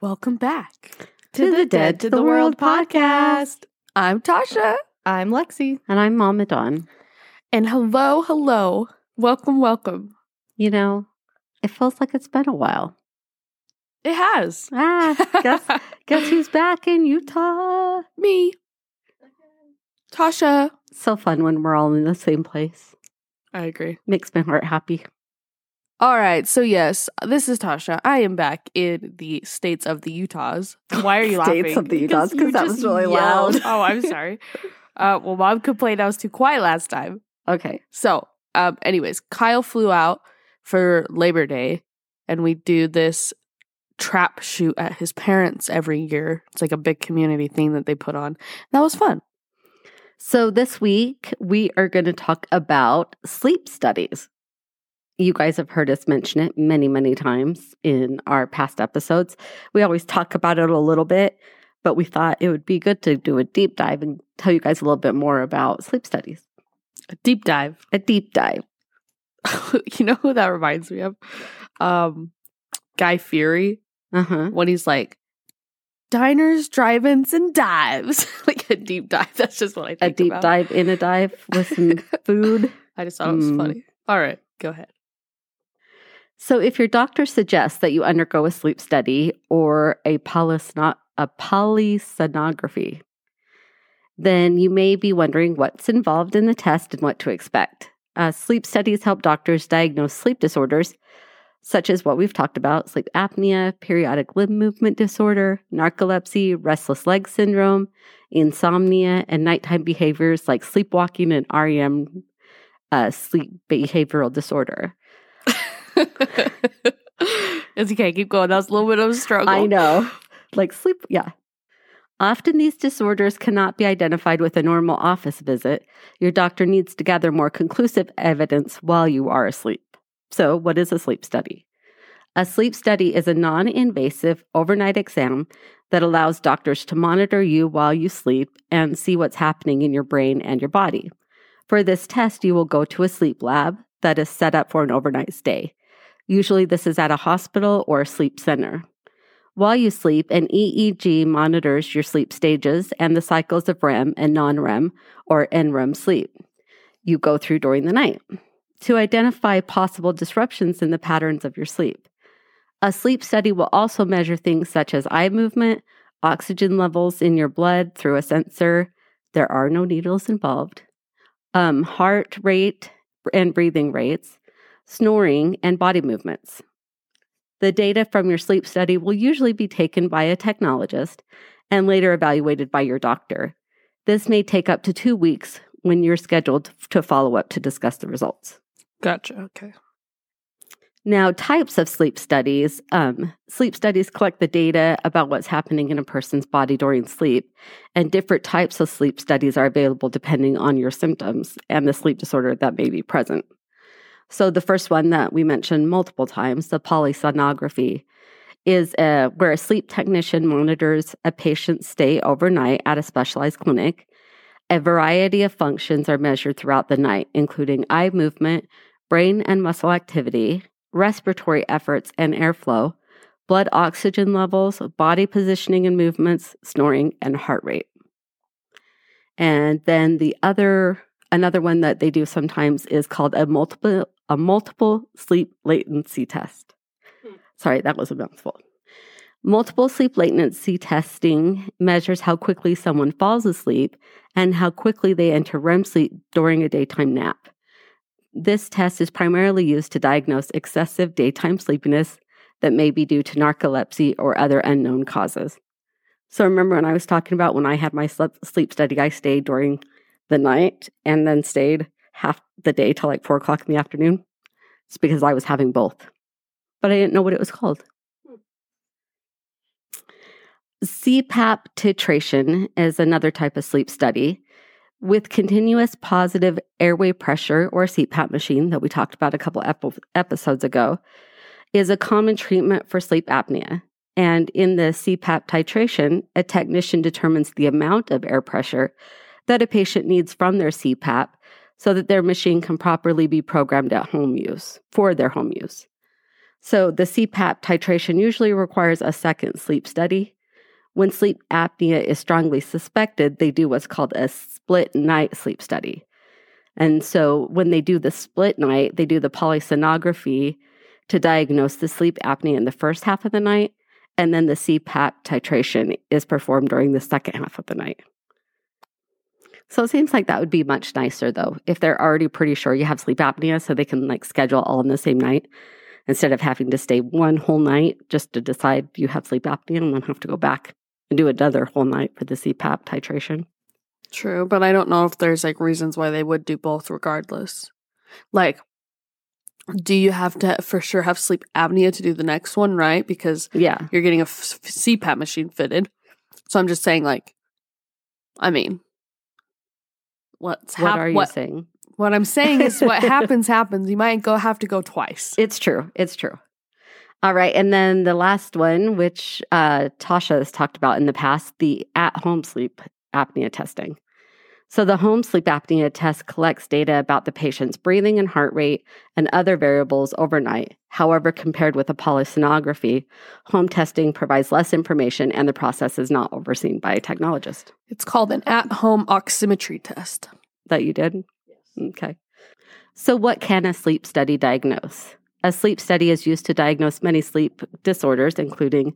Welcome back To the Dead to the World podcast. I'm Tasha. I'm Lexi. And I'm Mama Dawn. And hello, hello. Welcome, welcome. You know, it feels like it's been a while. It has. Ah, guess guess who's back in Utah? Me. Tasha. So fun when we're all in the same place. I agree. Makes my heart happy. All right. So, yes, this is Tasha. I am back in the states of the Utahs. Why are you laughing? States of the Utahs, 'cause you that was really yelled. loud. oh, I'm sorry. Uh, well, mom complained I was too quiet last time. Okay. So, um, anyways, Kyle flew out for Labor Day, and we do this trap shoot at his parents every year. It's like a big community thing that they put on. That was fun. So this week we are going to talk about sleep studies. You guys have heard us mention it many, many times in our past episodes. We always talk about it a little bit, but we thought it would be good to do a deep dive and tell you guys a little bit more about sleep studies. A deep dive. A deep dive. you know who that reminds me of? Um, Guy Fieri Uh huh. when he's like, diners, drive-ins, and dives. like a deep dive. That's just what I think A deep about. dive in a dive with some food. I just thought it was Mm. funny. All right, go ahead. So, if your doctor suggests that you undergo a sleep study or a, polysno- a polysonography, then you may be wondering what's involved in the test and what to expect. Uh, sleep studies help doctors diagnose sleep disorders, such as what we've talked about sleep apnea, periodic limb movement disorder, narcolepsy, restless leg syndrome, insomnia, and nighttime behaviors like sleepwalking and REM uh, sleep behavioral disorder. it's okay. Keep going. That was a little bit of a struggle. I know. Like sleep, yeah. Often these disorders cannot be identified with a normal office visit. Your doctor needs to gather more conclusive evidence while you are asleep. So, what is a sleep study? A sleep study is a non invasive overnight exam that allows doctors to monitor you while you sleep and see what's happening in your brain and your body. For this test, you will go to a sleep lab that is set up for an overnight stay. Usually, this is at a hospital or a sleep center. While you sleep, an EEG monitors your sleep stages and the cycles of REM and non REM or NREM sleep you go through during the night to identify possible disruptions in the patterns of your sleep. A sleep study will also measure things such as eye movement, oxygen levels in your blood through a sensor. There are no needles involved, um, heart rate and breathing rates, snoring, and body movements. The data from your sleep study will usually be taken by a technologist and later evaluated by your doctor. This may take up to two weeks when you're scheduled to follow up to discuss the results. Gotcha. Okay. Now, types of sleep studies. Um, sleep studies collect the data about what's happening in a person's body during sleep, and different types of sleep studies are available depending on your symptoms and the sleep disorder that may be present. So, the first one that we mentioned multiple times, the polysomnography, is uh, where a sleep technician monitors a patient's stay overnight at a specialized clinic. A variety of functions are measured throughout the night, including eye movement, brain and muscle activity, respiratory efforts and airflow, blood oxygen levels, body positioning and movements, snoring, and heart rate. And then the other another one that they do sometimes is called a multiple a multiple sleep latency test. Hmm. Sorry, that was a mouthful. Multiple sleep latency testing measures how quickly someone falls asleep and how quickly they enter REM sleep during a daytime nap. This test is primarily used to diagnose excessive daytime sleepiness that may be due to narcolepsy or other unknown causes. So, remember when I was talking about when I had my sleep, sleep study, I stayed during the night and then stayed half the day till like four o'clock in the afternoon? It's because I was having both, but I didn't know what it was called. CPAP titration is another type of sleep study with continuous positive airway pressure or CPAP machine that we talked about a couple ep- episodes ago is a common treatment for sleep apnea. And in the CPAP titration, a technician determines the amount of air pressure that a patient needs from their CPAP so that their machine can properly be programmed at home use for their home use. So the CPAP titration usually requires a second sleep study. When sleep apnea is strongly suspected, they do what's called a split night sleep study. And so when they do the split night, they do the polysomnography to diagnose the sleep apnea in the first half of the night, and then the CPAP titration is performed during the second half of the night. So it seems like that would be much nicer though, if they're already pretty sure you have sleep apnea, so they can like schedule all in the same night instead of having to stay one whole night just to decide you have sleep apnea and then have to go back and do another whole night for the CPAP titration. True, but I don't know if there's like reasons why they would do both regardless. Like, do you have to for sure have sleep apnea to do the next one, right? Because Yeah. you're getting a f- CPAP machine fitted. So I'm just saying, like, I mean, what's What are you what, saying? what I'm saying is what happens happens. You might go have to go twice. It's true. It's true. All right. And then the last one, which uh, Tasha has talked about in the past, the at home sleep apnea testing. So, the home sleep apnea test collects data about the patient's breathing and heart rate and other variables overnight. However, compared with a polysomnography, home testing provides less information and the process is not overseen by a technologist. It's called an at-home oximetry test. That you did? Okay. So, what can a sleep study diagnose? A sleep study is used to diagnose many sleep disorders, including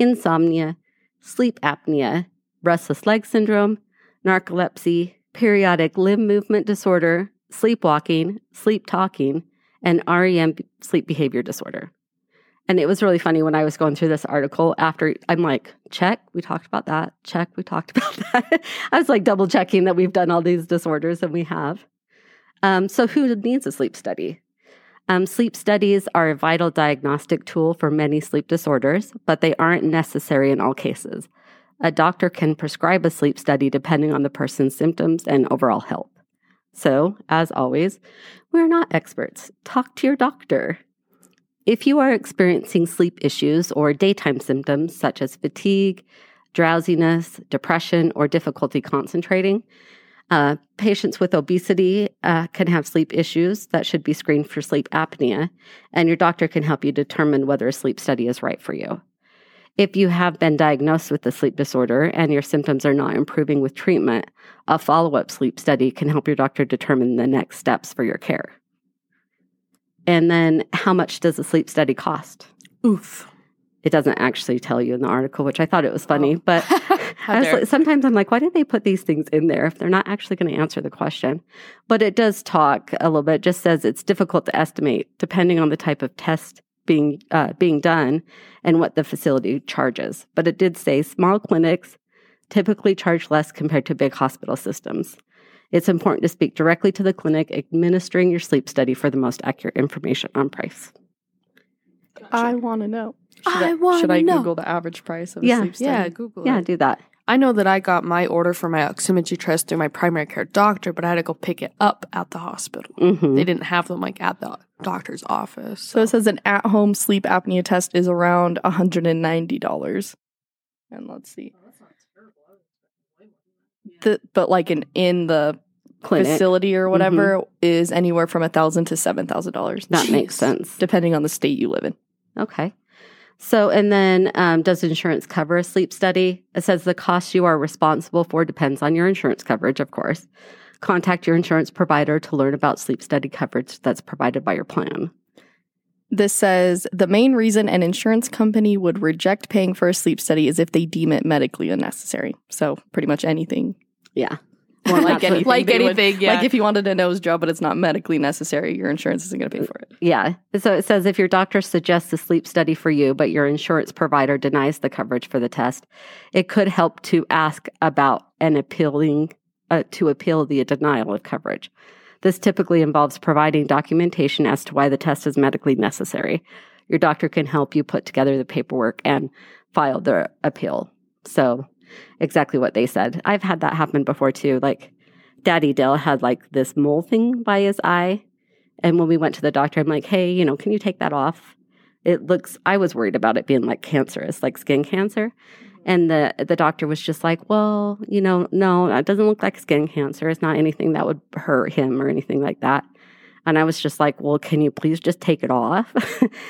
insomnia, sleep apnea, restless leg syndrome, narcolepsy, periodic limb movement disorder, sleepwalking, sleep talking, and REM sleep behavior disorder. And it was really funny when I was going through this article after I'm like, check, we talked about that. Check, we talked about that. I was like double checking that we've done all these disorders and we have. Um, so, who needs a sleep study? Um, sleep studies are a vital diagnostic tool for many sleep disorders, but they aren't necessary in all cases. A doctor can prescribe a sleep study depending on the person's symptoms and overall health. So, as always, we're not experts. Talk to your doctor. If you are experiencing sleep issues or daytime symptoms such as fatigue, drowsiness, depression, or difficulty concentrating, uh, patients with obesity uh, can have sleep issues that should be screened for sleep apnea, and your doctor can help you determine whether a sleep study is right for you. If you have been diagnosed with a sleep disorder and your symptoms are not improving with treatment, a follow up sleep study can help your doctor determine the next steps for your care. And then, how much does a sleep study cost? Oof. It doesn't actually tell you in the article, which I thought it was funny, Oh. but I was like, sometimes I'm like, why did they put these things in there if they're not actually going to answer the question? But it does talk a little bit. Just says it's difficult to estimate depending on the type of test being uh, being done and what the facility charges. But it did say small clinics typically charge less compared to big hospital systems. It's important to speak directly to the clinic administering your sleep study for the most accurate information on price. I want to know. I Should wanna Should I know. Google the average price of a Yeah, sleep study? Yeah, Google Yeah, it. do that. I know that I got my order for my oximetry test through my primary care doctor, but I had to go pick it up at the hospital. hmm They didn't have them like at the doctor's office. So it says an at-home sleep apnea test is around $190. And let's see. The, but like an in the Clinic. facility or whatever is anywhere from a thousand to seven thousand dollars, That makes sense. depending on the state you live in. Okay. So, and then um, does insurance cover a sleep study? It says the cost you are responsible for depends on your insurance coverage, of course. Contact your insurance provider to learn about sleep study coverage that's provided by your plan. This says the main reason an insurance company would reject paying for a sleep study is if they deem it medically unnecessary. So pretty much anything. Yeah. Or like anything. like they would- yeah. Like if you wanted a nose job, but it's not medically necessary, your insurance isn't going to pay for it. Yeah. So it says if your doctor suggests a sleep study for you, but your insurance provider denies the coverage for the test, it could help to ask about an appealing uh, to appeal the denial of coverage. This typically involves providing documentation as to why the test is medically necessary. Your doctor can help you put together the paperwork and file the appeal. So, exactly what they said. I've had that happen before too. Like, Daddy Dale had like this mole thing by his eye. And when we went to the doctor, I'm like, hey, you know, can you take that off? It looks, I was worried about it being like cancerous, like skin cancer. Mm-hmm. And the, the doctor was just like, well, you know, no, it doesn't look like skin cancer. It's not anything that would hurt him or anything like that. And I was just like, well, can you please just take it off?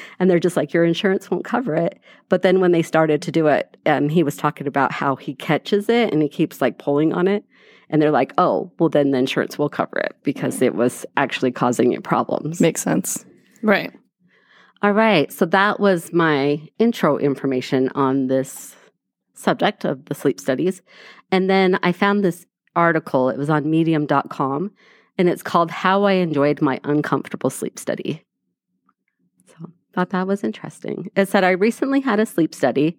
and they're just like, your insurance won't cover it. But then when they started to do it, um, he was talking about how he catches it and he keeps like pulling on it. And they're like, oh, well, then the insurance will cover it because it was actually causing you problems. Makes sense. Right. All right. So that was my intro information on this subject of the sleep studies. And then I found this article, it was on medium.com, and it's called How I Enjoyed My Uncomfortable Sleep Study. So thought that was interesting. It said I recently had a sleep study,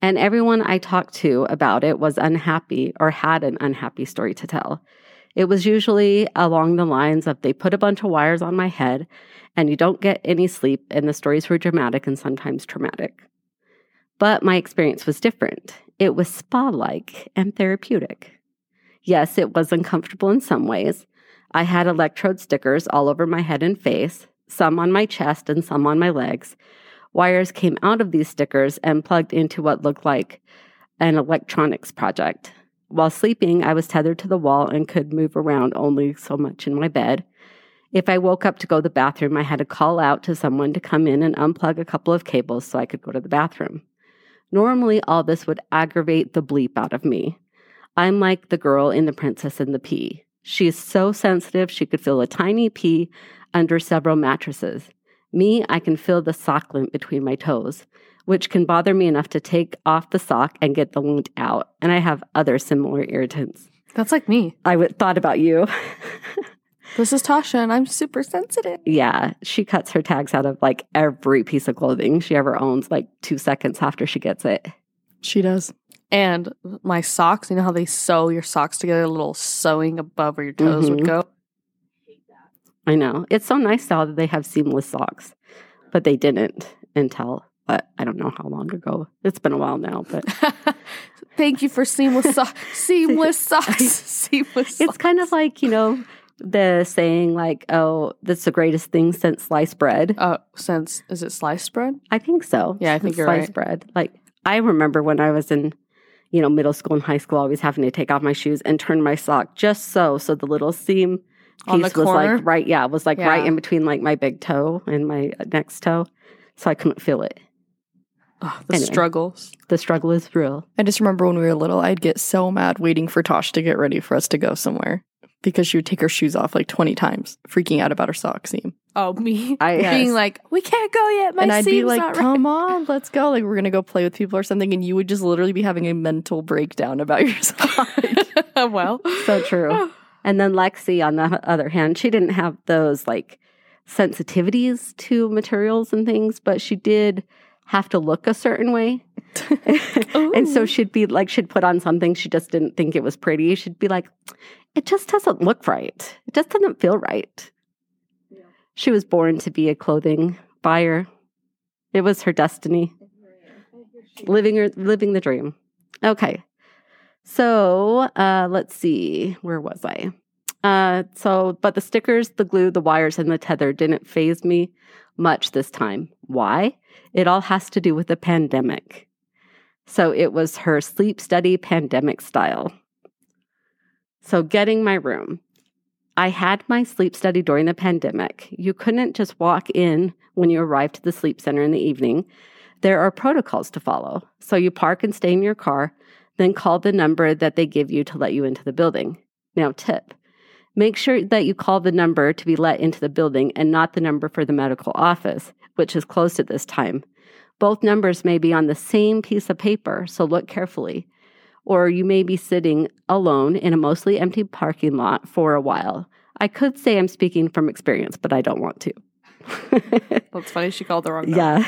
and everyone I talked to about it was unhappy or had an unhappy story to tell. It was usually along the lines of they put a bunch of wires on my head and you don't get any sleep, and the stories were dramatic and sometimes traumatic. But my experience was different. It was spa like and therapeutic. Yes, it was uncomfortable in some ways. I had electrode stickers all over my head and face, some on my chest and some on my legs. Wires came out of these stickers and plugged into what looked like an electronics project. While sleeping, I was tethered to the wall and could move around only so much in my bed. If I woke up to go to the bathroom, I had to call out to someone to come in and unplug a couple of cables so I could go to the bathroom. Normally, all this would aggravate the bleep out of me. I'm like the girl in The Princess and the Pea. She is so sensitive, she could feel a tiny pea under several mattresses. Me, I can feel the sock lint between my toes, which can bother me enough to take off the sock and get the lint out. And I have other similar irritants. That's like me. I w- thought about you. This is Tasha, and I'm super sensitive. yeah, she cuts her tags out of like every piece of clothing she ever owns, like two seconds after she gets it. She does. And my socks, you know how they sew your socks together, a little sewing above where your toes would Mhm. go? I know. It's so nice now that they have seamless socks, but they didn't until, but I don't know how long ago. It's been a while now, but Thank you for seamless socks. seamless socks. seamless it's kind of like, you know, the saying like, oh, that's the greatest thing since sliced bread. Oh, since is it sliced bread? I think so. Yeah, I think you're sliced right. bread. Like I remember when I was in, you know, middle school and high school, always having to take off my shoes and turn my sock just so, so the little seam On the piece was corner? like right, yeah, was like right in between like my big toe and my uh, next toe, so I couldn't feel it. Oh, the Anyway. struggles. The struggle is real. I just remember when we were little, I'd get so mad waiting for Tosh to get ready for us to go somewhere because she would take her shoes off like 20 times, freaking out about her sock seam. Oh, me I being Yes. like, we can't go yet. My and I'd be like, not right." come on, let's go. Like, we're going to go play with people or something. And you would just literally be having a mental breakdown about yourself. well, So true. Oh. and then Lexi, on the other hand, she didn't have those like sensitivities to materials and things, but she did have to look a certain way. and so she'd be like, she'd put on something she just didn't think it was pretty. She'd be like, it just doesn't look right. It just doesn't feel right. She was born to be a clothing buyer. It was her destiny. Living her living the dream. Okay. So uh let's see. Where was I? Uh so but the stickers, the glue, the wires, and the tether didn't phase me much this time. Why? It all has to do with the pandemic. So it was her sleep study pandemic style. So getting my room. I had my sleep study during the pandemic. You couldn't just walk in when you arrived to the sleep center in the evening. There are protocols to follow. So you park and stay in your car, then call the number that they give you to let you into the building. Now, tip make sure that you call the number to be let into the building and not the number for the medical office, which is closed at this time. Both numbers may be on the same piece of paper, so look carefully. Or you may be sitting alone in a mostly empty parking lot for a while. I could say I'm speaking from experience, but I don't want to. That's funny. She called the wrong number. Yeah.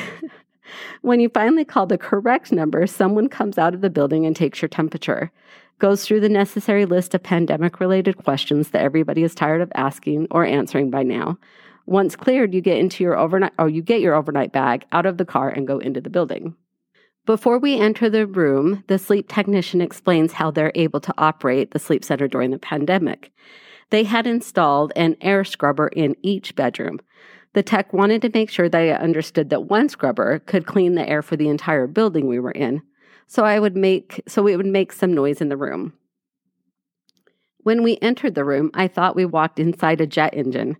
when you finally call the correct number, someone comes out of the building and takes your temperature, goes through the necessary list of pandemic related questions that everybody is tired of asking or answering by now. Once cleared, you get into your overnight or you get your overnight bag out of the car and go into the building. Before we enter the room, the sleep technician explains how they're able to operate the sleep center during the pandemic. They had installed an air scrubber in each bedroom. The tech wanted to make sure that I understood that one scrubber could clean the air for the entire building we were in. So I would make so it would make some noise in the room. When we entered the room, I thought we walked inside a jet engine.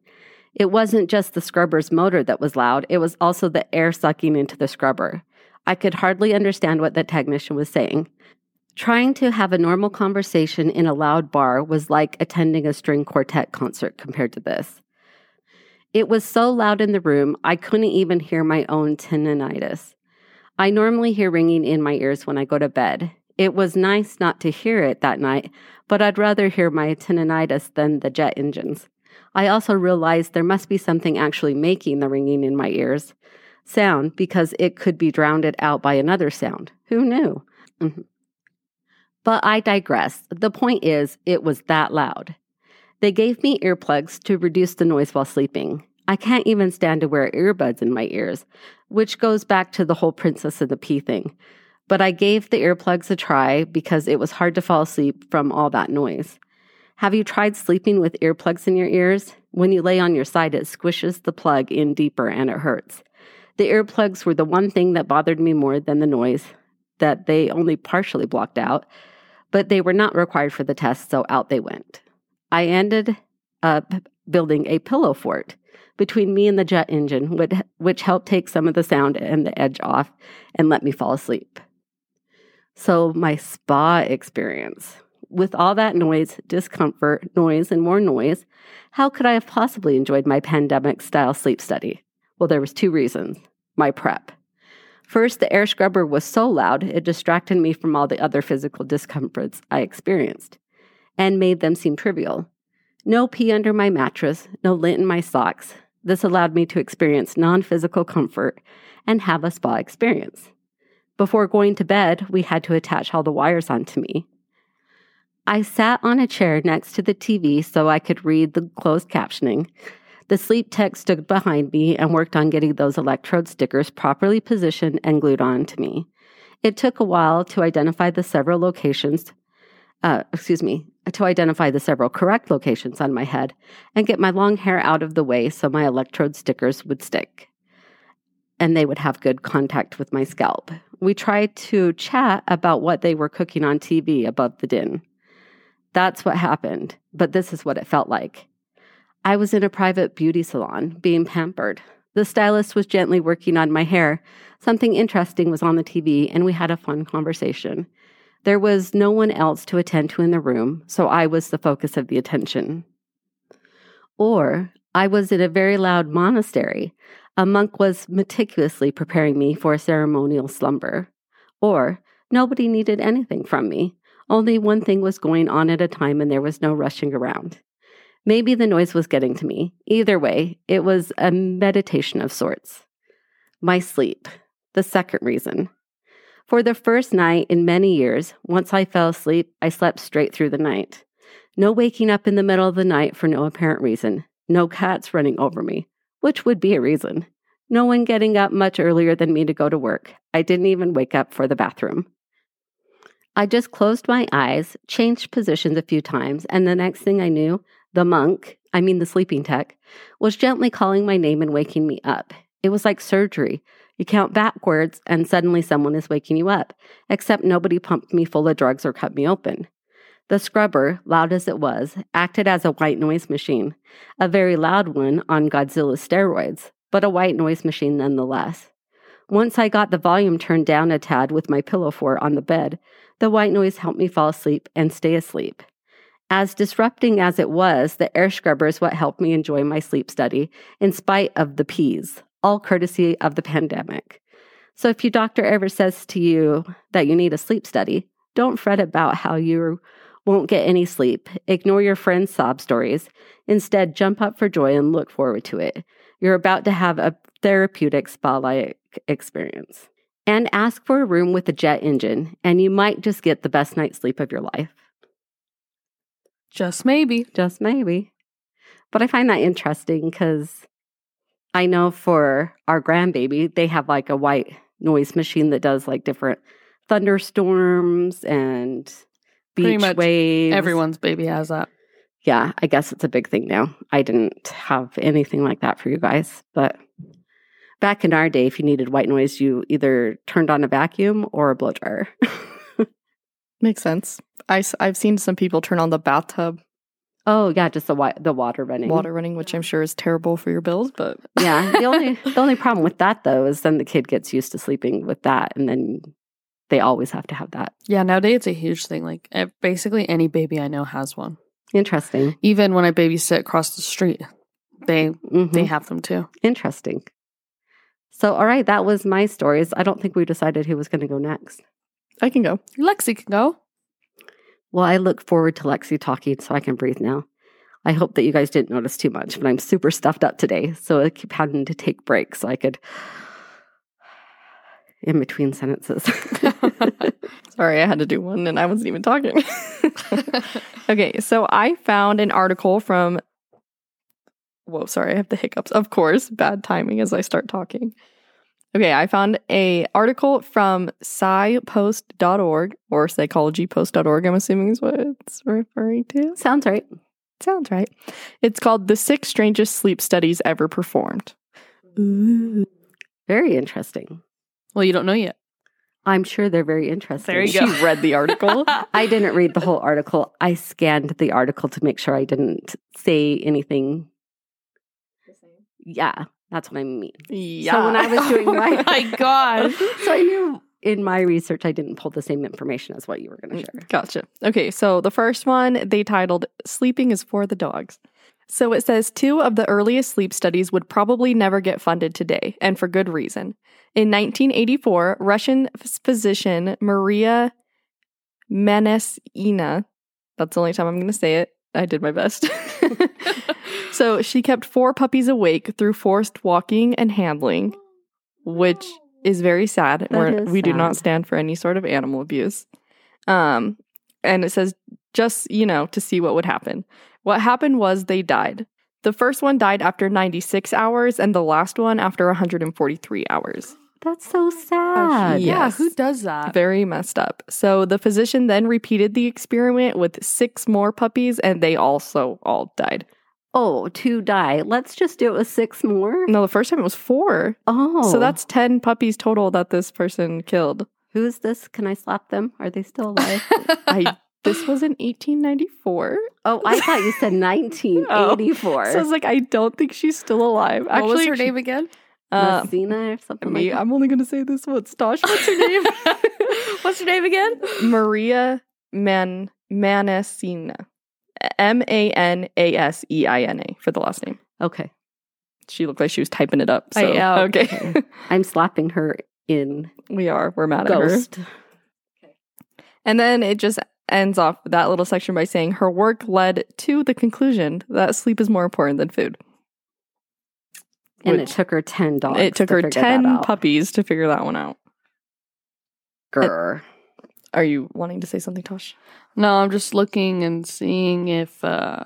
It wasn't just the scrubber's motor that was loud, it was also the air sucking into the scrubber. I could hardly understand what the technician was saying. Trying to have a normal conversation in a loud bar was like attending a string quartet concert compared to this. It was so loud in the room, I couldn't even hear my own tinnitus. I normally hear ringing in my ears when I go to bed. It was nice not to hear it that night, but I'd rather hear my tinnitus than the jet engines. I also realized there must be something actually making the ringing in my ears sound because it could be drowned out by another sound. Who knew? Mm-hmm. But I digress. The point is, it was that loud. They gave me earplugs to reduce the noise while sleeping. I can't even stand to wear earbuds in my ears, which goes back to the whole Princess of the Pea thing. But I gave the earplugs a try because it was hard to fall asleep from all that noise. Have you tried sleeping with earplugs in your ears? When you lay on your side, it squishes the plug in deeper and it hurts. The earplugs were the one thing that bothered me more than the noise that they only partially blocked out, but they were not required for the test, so out they went. I ended up building a pillow fort between me and the jet engine, which helped take some of the sound and the edge off and let me fall asleep. So, my spa experience. With all that noise, discomfort, noise, and more noise, how could I have possibly enjoyed my pandemic style sleep study? Well, there was two reasons. My prep. First, the air scrubber was so loud, it distracted me from all the other physical discomforts I experienced and made them seem trivial. No pee under my mattress, no lint in my socks. This allowed me to experience non physical comfort and have a spa experience. Before going to bed, we had to attach all the wires onto me. I sat on a chair next to the TV so I could read the closed captioning. The sleep tech stood behind me and worked on getting those electrode stickers properly positioned and glued on to me. It took a while to identify the several locations, uh, excuse me, to identify the several correct locations on my head and get my long hair out of the way so my electrode stickers would stick and they would have good contact with my scalp. We tried to chat about what they were cooking on TV above the din. That's what happened, but this is what it felt like. I was in a private beauty salon being pampered. The stylist was gently working on my hair. Something interesting was on the TV, and we had a fun conversation. There was no one else to attend to in the room, so I was the focus of the attention. Or I was in a very loud monastery. A monk was meticulously preparing me for a ceremonial slumber. Or nobody needed anything from me. Only one thing was going on at a time and there was no rushing around. Maybe the noise was getting to me. Either way, it was a meditation of sorts. My sleep, the second reason. For the first night in many years, once I fell asleep, I slept straight through the night. No waking up in the middle of the night for no apparent reason. No cats running over me which would be a reason. No one getting up much earlier than me to go to work. I didn't even wake up for the bathroom. I just closed my eyes, changed positions a few times, and the next thing I knew, the monk, I mean the sleeping tech, was gently calling my name and waking me up. It was like surgery. You count backwards, and suddenly someone is waking you up, except nobody pumped me full of drugs or cut me open. The scrubber, loud as it was, acted as a white noise machine, a very loud one on Godzilla steroids, but a white noise machine nonetheless. Once I got the volume turned down a tad with my pillow fort on the bed, the white noise helped me fall asleep and stay asleep. As disrupting as it was, the air scrubber is what helped me enjoy my sleep study, in spite of the peas, all courtesy of the pandemic. So if your doctor ever says to you that you need a sleep study, don't fret about how you're won't get any sleep. Ignore your friends' sob stories. Instead, jump up for joy and look forward to it. You're about to have a therapeutic spa like experience. And ask for a room with a jet engine, and you might just get the best night's sleep of your life. Just maybe. Just maybe. But I find that interesting because I know for our grandbaby, they have like a white noise machine that does like different thunderstorms and beach waves. Everyone's baby has that. Yeah, I guess it's a big thing now. I didn't have anything like that for you guys, but back in our day, if you needed white noise, you either turned on a vacuum or a blow dryer. Makes sense. I, I've seen some people turn on the bathtub Oh yeah, just the wa- the water running. water running, which I'm sure is terrible for your bills, but Yeah. The only the only problem with that though is then the kid gets used to sleeping with that, and then they always have to have that. Yeah, nowadays it's a huge thing. Like basically any baby I know has one. Interesting. Even when I babysit across the street, they Mhm. they have them too. Interesting. So all right, that was my stories. I don't think we decided who was going to go next. I can go. Lexi can go. Well, I look forward to Lexi talking so I can breathe now. I hope that you guys didn't notice too much, but I'm super stuffed up today. So I keep having to take breaks so I could in between sentences. Sorry, I had to do one and I wasn't even talking. okay, so I found an article from. Whoa, sorry, I have the hiccups. Of course, bad timing as I start talking. Okay, I found a article from psypost.org or psychologypost.org, I'm assuming is what it's referring to. Sounds right. Sounds right. It's called The Six Strangest Sleep Studies Ever Performed. Ooh. Very interesting. Well, you don't know yet. I'm sure they're very interesting. There you She go. read the article. I didn't read the whole article. I scanned the article to make sure I didn't say anything. Yeah, that's what I mean. yeah. So when I was doing oh my, my gosh. so I knew in my research I didn't pull the same information as what you were going to mm, share. Gotcha. Okay, so the first one they titled Sleeping is for the Dogs. So it says two of the earliest sleep studies would probably never get funded today, and for good reason. In 1984, Russian physician Maria Manaseina, that's the only time I'm going to say it. I did my best. so she kept four puppies awake through forced walking and handling, which is very sad. We're- is we do not stand for any sort of animal abuse. Um, and it says just you know to see what would happen. What happened was they died. The first one died after 96 hours, and the last one after 143 hours. That's so sad. Yeah, who does that? Very messed up. So the physician then repeated the experiment with six more puppies, and they also all died. Oh, two die. Let's just do it with six more. No, the first time it was four. Oh, So that's 10 puppies total that this person killed. who is this? Can I slap them? Are they still alive? I this was in 1894. oh, I thought you said 1984. So I was like, I don't think she's still alive. what was her she- name again? Uh, Messina or something me, like that. I'm only going to say this once. Tosh, what's her name? What's her name again? Maria Man Manaseina. M A N A S E I N A for the last name. Okay. She looked like she was typing it up. I So, am. okay. I'm slapping her in we are. We're mad at her. And then it just ends off that little section by saying her work led to the conclusion that sleep is more important than food. And it took her 10 dogs. it took to her 10 puppies to figure that one out. Grr. Are you wanting to say something, Tosh? No, I'm just looking and seeing if uh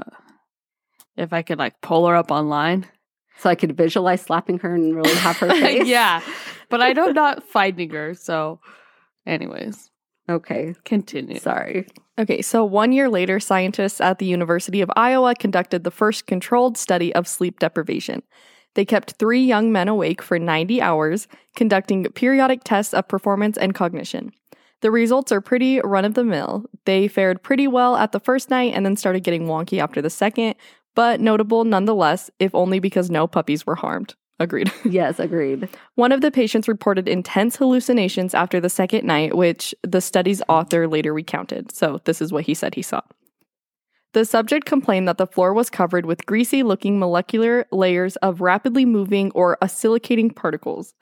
if I could like pull her up online. So I could visualize slapping her and really have her face. yeah. But I know I'm not finding her, so anyways, Okay. continue. Sorry. Okay, so one year later, scientists at the University of Iowa conducted the first controlled study of sleep deprivation. They kept three young men awake for 90 hours, conducting periodic tests of performance and cognition. The results are pretty run of the mill. They fared pretty well at the first night and then started getting wonky after the second, but notable nonetheless, if only because no puppies were harmed. Agreed. Yes, agreed. One of the patients reported intense hallucinations after the second night, which the study's author later recounted. So, this is what he said he saw. The subject complained that the floor was covered with greasy looking molecular layers of rapidly moving or oscillating particles.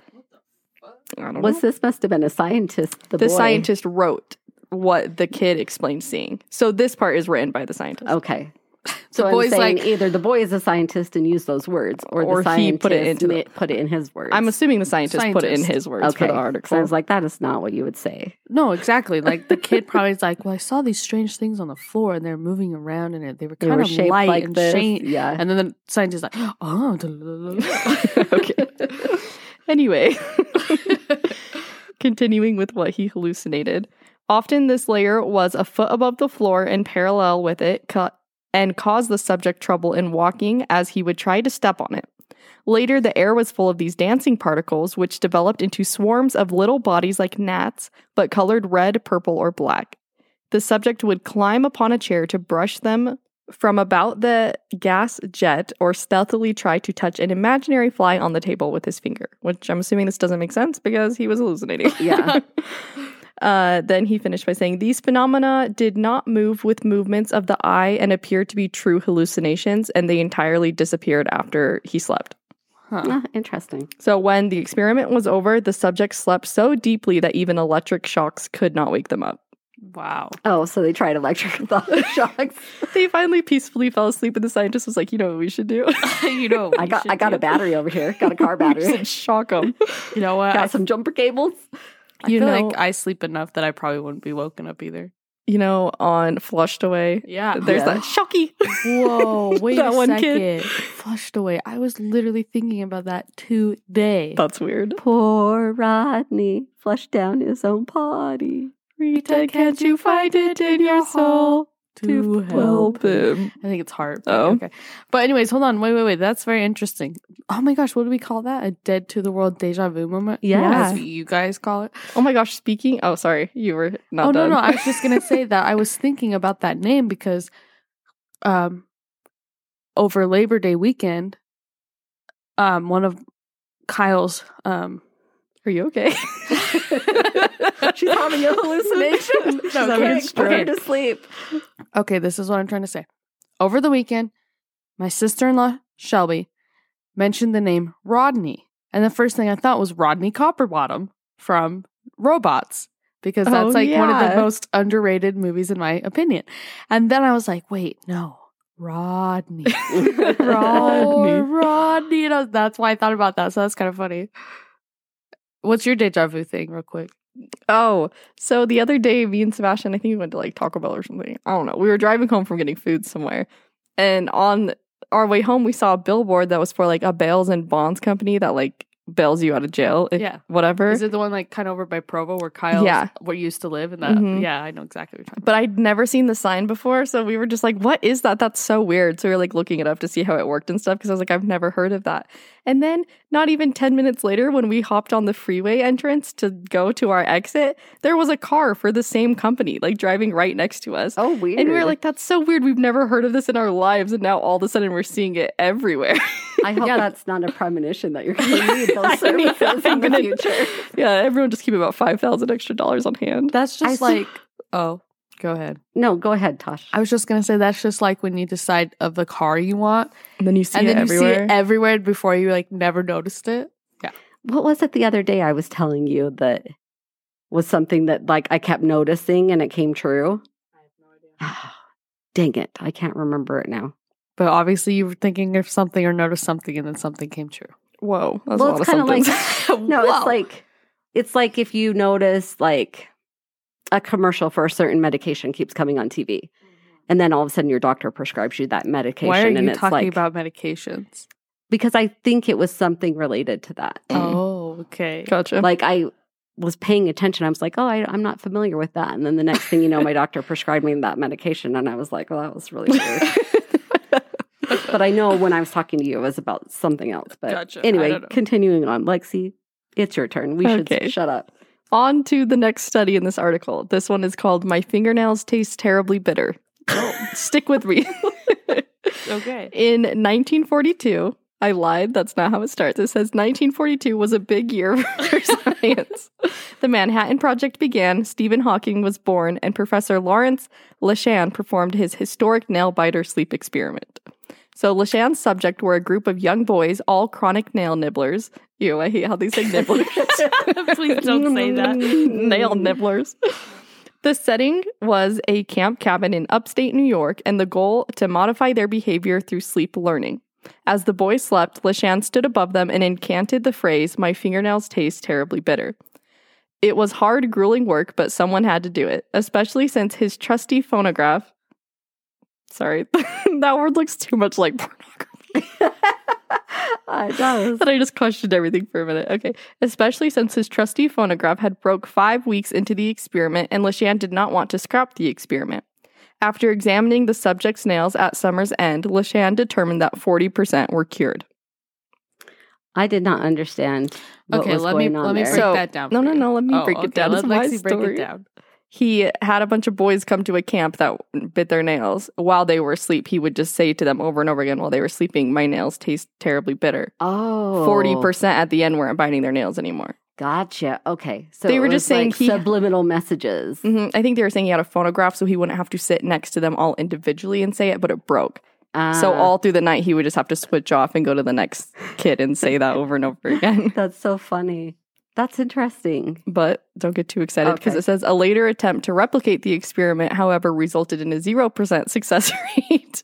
I don't Was know. this must have been a scientist? The, The boy. scientist wrote what the kid explained seeing. So, this part is written by the scientist. Okay. The So I'm boy's saying like- either the boy is a scientist and used those words, or, Or the he scientist put it into the- put it in his words. I'm assuming the scientist, put it in his words okay. for the article. I was like, that is not what you would say. No, exactly. Like the kid probably is like, Well, I saw these strange things on the floor and they're moving around and it they were They kind were of shaped light like and this. shaped. Yeah. And then the scientist is like, Oh okay. Anyway, continuing with what he hallucinated. Often this layer was a foot above the floor and parallel with it ca- and caused the subject trouble in walking as he would try to step on it. Later, the air was full of these dancing particles, which developed into swarms of little bodies like gnats, but colored red, purple, or black. The subject would climb upon a chair to brush them from about the gas jet or stealthily try to touch an imaginary fly on the table with his finger, which I'm assuming this doesn't make sense because he was hallucinating. Yeah. Uh, then he finished by saying these phenomena did not move with movements of the eye and appeared to be true hallucinations, and they entirely disappeared after he slept. Huh. Ah, interesting. So when the experiment was over, the subjects slept so deeply that even electric shocks could not wake them up. Wow. Oh, so they tried electric shocks. They finally peacefully fell asleep, and the scientist was like, "You know what we should do? you know, I got I got a battery over here. Got a car battery. shock them." You know what? I, got some jumper cables. I you feel know- like I sleep enough that I probably wouldn't be woken up either. You know, on Flushed Away, Yeah. there's Yeah. that shocky. Whoa, wait That a one second. kid. Flushed away. I was literally thinking about that today. That's weird. Poor Rodney flushed down his own potty. Rita, can't you find it in your soul to help? him? I think it's hard. Oh. Okay. But anyways, hold on. Wait, wait, wait. That's very interesting. Oh my gosh, what do we call that? A dead to the world deja vu moment? Yeah. What you guys call it. Oh my gosh! Speaking. Oh, sorry, you were not oh done. no, no. I was just gonna say that I was thinking about that name because um over Labor Day weekend, um, one of Kyle's um Are you okay? She's having a hallucination. She's No, having okay, a stroke. okay. to sleep. Okay, this is what I'm trying to say. Over the weekend, my sister in law, Shelby, mentioned the name Rodney. And the first thing I thought was Rodney Copperbottom from Robots, because that's Oh, like one of the most underrated movies, in my opinion. And then I was like, wait, no, Rodney. Rodney. Rodney. Rodney. And was- that's why I thought about that. So that's kind of funny. What's your deja vu thing, real quick? Oh, so the other day, me and Sebastian, I think we went to like Taco Bell or something. I don't know. We were driving home from getting food somewhere, and on our way home, we saw a billboard that was for like a bails and bonds company that like bails you out of jail. If, Yeah. whatever. Is it the one like kind of over by Provo where Kyle Yeah. where you used to live? And that, Mhm. yeah, I know exactly what you're talking but I'd never seen the sign before, so we were just like, "What is that? That's so weird." So we were like looking it up to see how it worked and stuff because I was like, "I've never heard of that." And then, not even ten minutes later, when we hopped on the freeway entrance to go to our exit, there was a car for the same company, like driving right next to us. Oh, weird. And we were like, "That's so weird. We've never heard of this in our lives, and now all of a sudden we're seeing it everywhere." I hope Yeah. that's not a premonition that you're going to need I services in the gonna- future. yeah, everyone just keep about five thousand extra dollars on hand. That's I just see- like, oh, go ahead. No, go ahead, Tosh. I was just gonna say that's just like when you decide of the car you want, And then you see and it then you everywhere. see it everywhere before you like never noticed it. Yeah. What was it the other day I was telling you that was something that like I kept noticing and it came true? I have no idea. Dang it. I can't remember it now. But obviously, you were thinking of something or noticed something, and then something came true. Whoa, that's Well, a lot it's kinda like- No, Whoa. it's like it's like if you notice like a commercial for a certain medication keeps coming on TV. And then all of a sudden your doctor prescribes you that medication Why are and you it's talking like about medications? because I think it was something related to that. Mm. Oh, okay. gotcha. like I was paying attention. I was like, oh, I, I'm not familiar with that. And then the next thing you know, my doctor prescribed me that medication. And I was like, well, that was really weird. but I know when I was talking to you, it was about something else. But Gotcha. Anyway, continuing on. Lexi, it's your turn. We should Okay. shut up. On to the next study in this article. This one is called My Fingernails Taste Terribly Bitter. Oh. Stick with me. Okay. In 1942, I lied. That's not how it starts. It says 1942 was a big year for science. The Manhattan Project began, Stephen Hawking was born, and Professor Lawrence Leshan performed his historic nail biter sleep experiment. So Leshan's subject were a group of young boys, all chronic nail nibblers. You, I hate how they say nibblers. Please don't say that. nail nibblers. The setting was a camp cabin in upstate New York, and the goal to modify their behavior through sleep learning. As the boys slept, Leshan stood above them and incanted the phrase, My fingernails taste terribly bitter. It was hard, grueling work, but someone had to do it, especially since his trusty phonograph. Sorry, that word looks too much like pornography. it does. But I just questioned everything for a minute. Okay. Especially since his trusty phonograph had broke five weeks into the experiment and Leshan did not want to scrap the experiment. After examining the subject's nails at summer's end, Leshan determined that 40% were cured. I did not understand what Okay, was let me going on let me there. break So- that down. no, for no, you. no, let me Oh, break it down. Let It's my Lexi break story. it down. He had a bunch of boys come to a camp that bit their nails while they were asleep. He would just say to them over and over again while they were sleeping, My nails taste terribly bitter. Oh. 40% at the end weren't biting their nails anymore. Gotcha. Okay. So They were just saying like he- subliminal messages. hmm I think they were saying he had a phonograph so he wouldn't have to sit next to them all individually and say it, but it broke. so Ah, all through the night, he would just have to switch off and go to the next kid and say that over and over again. That's so funny. That's interesting. But don't get too excited because Okay. it says a later attempt to replicate the experiment, however, resulted in a 0% success rate.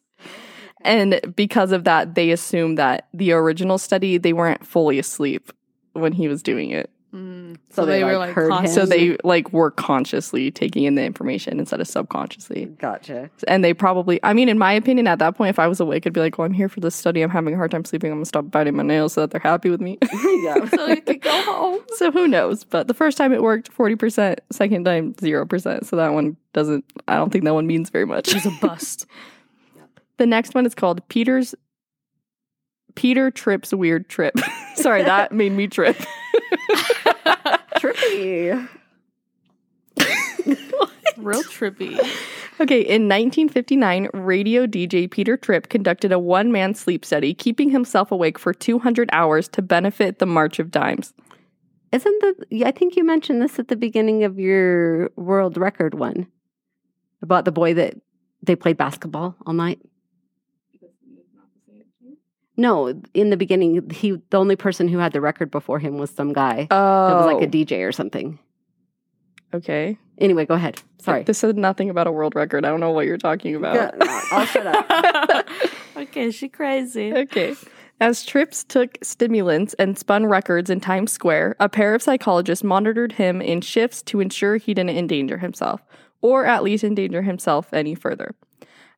and because of that, they assume that the original study, they weren't fully asleep when he was doing it. Mm. So they, were like, heard him? conscious. So they like were consciously taking in the information instead of subconsciously. Gotcha. And they probably, I mean, in my opinion, at that point, if I was awake, I'd be like, well, I'm here for this study. I'm having a hard time sleeping. I'm going to stop biting my nails so that they're happy with me. yeah. so you could go home. so who knows? But the first time it worked 40%, second time 0%. So that one doesn't, I don't think that one means very much. It's a bust. the next one is called Peter's, Peter Tripp's Weird Trip. Sorry, that made me trip. Trippy. Real trippy. Okay, in 1959, radio DJ Peter Tripp conducted a one man sleep study, keeping himself awake for 200 hours to benefit the March of Dimes. Isn't the? yeah, I think you mentioned this at the beginning of your world record one about the boy that they played basketball all night. No, in the beginning, he the only person who had the record before him was some guy Oh, that was like a oh. DJ or something. Okay. Anyway, go ahead. Sorry. This said nothing about a world record. I don't know what you're talking about. Yeah, no, I'll shut up. okay, she crazy. okay. As Trips took stimulants and spun records in Times Square, a pair of psychologists monitored him in shifts to ensure he didn't endanger himself, or at least endanger himself any further.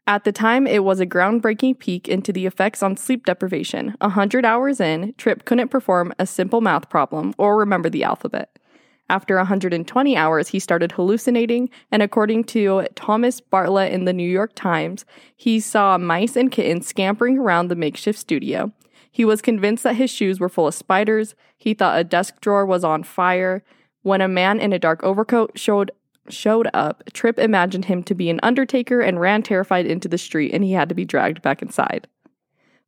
At the time, it was a groundbreaking peek into the effects on sleep deprivation. A hundred hours in, Tripp couldn't perform a simple math problem or remember the alphabet. After 120 hours, he started hallucinating, and according to Thomas Bartlett in the New York Times, he saw mice and kittens scampering around the makeshift studio. He was convinced that his shoes were full of spiders. He thought a desk drawer was on fire. When a man in a dark overcoat showed showed up, Tripp imagined him to be an undertaker and ran terrified into the street, and he had to be dragged back inside.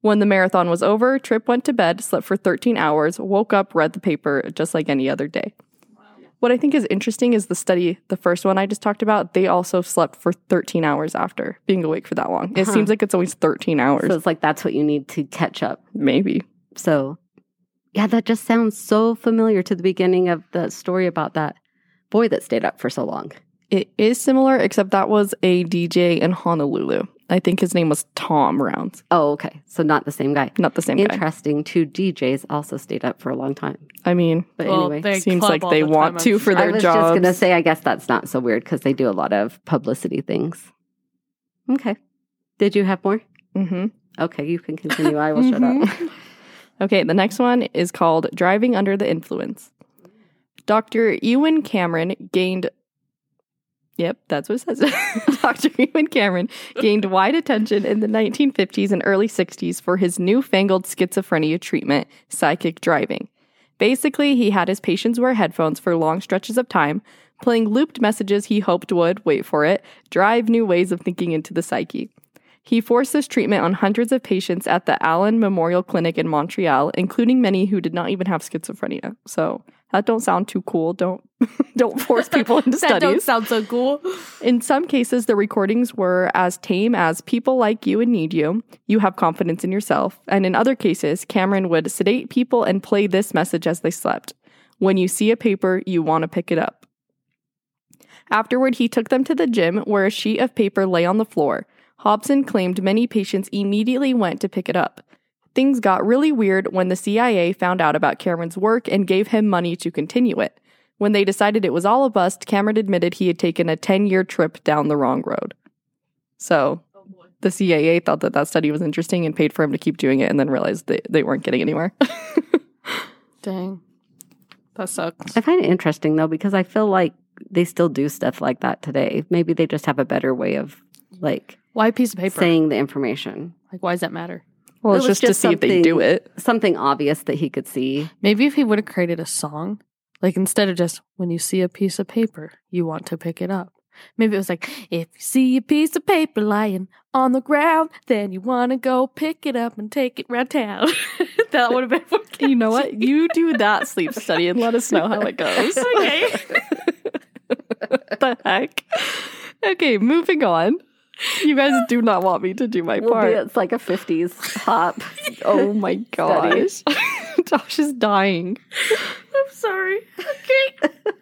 When the marathon was over, Tripp went to bed, slept for 13 hours, woke up, read the paper just like any other day. What I think is interesting is the study, the first one I just talked about, they also slept for 13 hours after being awake for that long. It Huh. seems like it's always 13 hours. so it's like that's what you need to catch up. Maybe. So, yeah, that just sounds so familiar to the beginning of the story about that boy that stayed up for so long. It is similar, except that was a DJ in Honolulu. I think his name was Tom Rounds, Oh, okay. So not the same guy. not the same guy. Interesting. Two DJs also stayed up for a long time. I mean, But Well, anyway, they seems like they the want to for their their I was jobs. just going to say, I guess that's not so weird because they do a lot of publicity things. Okay. Did you have more? hmm Okay, you can continue. I will shut Mm-hmm. up. Okay, the next one is called Driving Under the Influence. Dr. Ewen Cameron gained. Yep, that's what it says. Dr. Ewen Cameron gained wide attention in the 1950s and early 60s for his newfangled schizophrenia treatment, psychic driving. Basically, he had his patients wear headphones for long stretches of time, playing looped messages he hoped would, wait for it, drive new ways of thinking into the psyche. He forced this treatment on hundreds of patients at the Allan Memorial Clinic in Montreal, including many who did not even have schizophrenia. So that don't sound too cool. Don't don't force people into That don't studies. sound so cool. In some cases, the recordings were as tame as people like you and need you. You have confidence in yourself. And in other cases, Cameron would sedate people and play this message as they slept. When you see a paper, you want to pick it up. Afterward, he took them to the gym where a sheet of paper lay on the floor. Hobson claimed many patients immediately went to pick it up. Things got really weird when the CIA found out about Cameron's work and gave him money to continue it. When they decided it was all a bust, Cameron admitted he had taken a 10 year trip down the wrong road. So the CIA thought that that study was interesting and paid for him to keep doing it and then realized they, they weren't getting anywhere. Dang. That sucks. I find it interesting though because I feel like they still do stuff like that today. Maybe they just have a better way of like Why a piece of paper? saying the information. Like, why does that matter? Well, It it's was just, to see if they do it. Something obvious that he could see. Maybe if he would have created a song, like instead of just when you see a piece of paper, you want to pick it up. Maybe it was like, if you see a piece of paper lying on the ground, then you want to go pick it up and take it round town. that would have been more You know what? You do that sleep study and let us know how it goes. Okay. the heck? Okay, moving on. You guys do not want me to do my We'll part. it's like a 50s hop. Oh my gosh. Josh is dying. I'm sorry. Okay.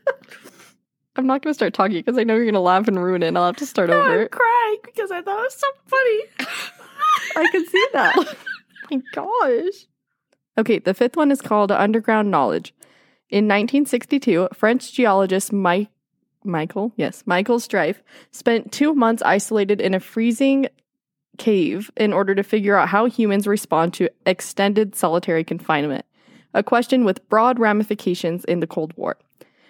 I'm not going to start talking because I know you're going to laugh and ruin it and I'll have to start over. I'm crying because I thought it was so funny. I can see that. my gosh. Okay, the fifth one is called Underground Knowledge. In 1962, French geologist Mike Michael, yes, Michael Strife spent 2 months isolated in a freezing cave in order to figure out how humans respond to extended solitary confinement, a question with broad ramifications in the Cold War.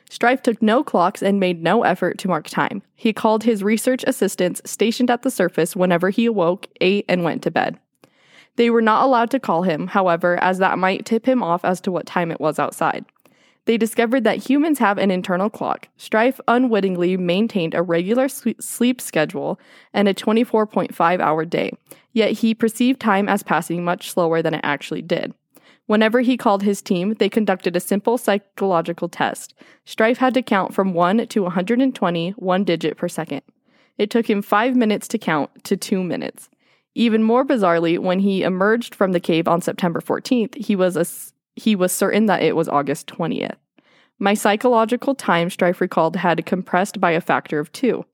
Strife took no clocks and made no effort to mark time. He called his research assistants stationed at the surface whenever he awoke, ate, and went to bed. They were not allowed to call him, however, as that might tip him off as to what time it was outside. They discovered that humans have an internal clock. Strife unwittingly maintained a regular sleep schedule and a 24.5 hour day, yet he perceived time as passing much slower than it actually did. Whenever he called his team, they conducted a simple psychological test. Strife had to count from 1 to 120, one digit per second. It took him five minutes to count to two minutes. Even more bizarrely, when he emerged from the cave on September 14th, he was a, he was certain that it was August 20th. My psychological time, Strife recalled, had compressed by a factor of two.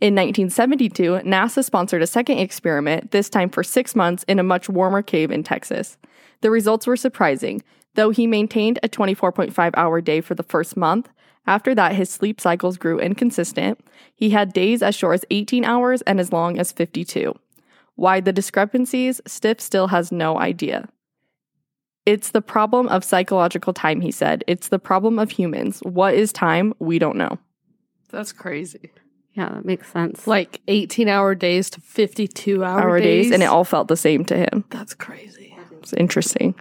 In 1972, NASA sponsored a second experiment, this time for six months in a much warmer cave in Texas. The results were surprising. Though he maintained a 24.5 hour day for the first month, after that, his sleep cycles grew inconsistent. He had days as short as 18 hours and as long as 52. Why the discrepancies, Stiff still has no idea. It's the problem of psychological time, he said. It's the problem of humans. What is time? We don't know. That's crazy. Yeah, that makes sense. Like 18 hour days to 52 hour, Hour days, and it all felt the same to him. That's crazy. It's interesting.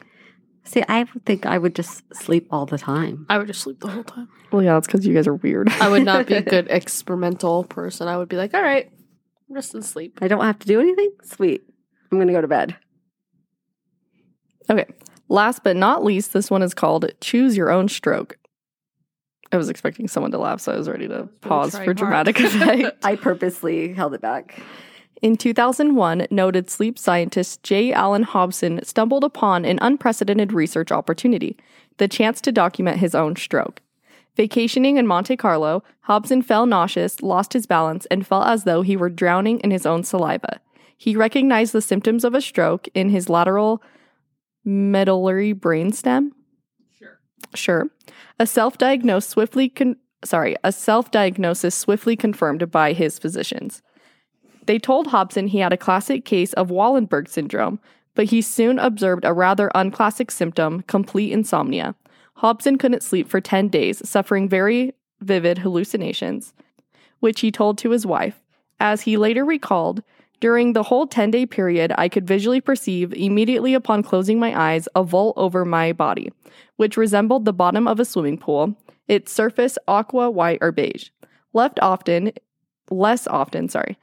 See, I would think I would just sleep all the time. I would just sleep the whole time. Well, yeah, that's because you guys are weird. I would not be a good experimental person. I would be like, all right, I'm just in sleep. I don't have to do anything? Sweet. I'm going to go to bed. Okay. Last but not least, this one is called Choose Your Own Stroke. I was expecting someone to laugh, so I was ready to pause trying for hard. dramatic effect. I purposely held it back. In 2001, noted sleep scientist J. Allan Hobson stumbled upon an unprecedented research opportunity the chance to document his own stroke. Vacationing in Monte Carlo, Hobson fell nauseous, lost his balance, and felt as though he were drowning in his own saliva. He recognized the symptoms of a stroke in his lateral medullary brainstem. Sure. Sure. A self-diagnosed swiftly con- sorry, a self-diagnosis swiftly confirmed by his physicians. They told Hobson he had a classic case of Wallenberg syndrome, but he soon observed a rather unclassic symptom, complete insomnia. Hobson couldn't sleep for 10 days, suffering very vivid hallucinations, which he told to his wife. As he later recalled, during the whole 10 day period, I could visually perceive, immediately upon closing my eyes, a vault over my body, which resembled the bottom of a swimming pool, its surface aqua, white, or beige. Left often, less often, sorry,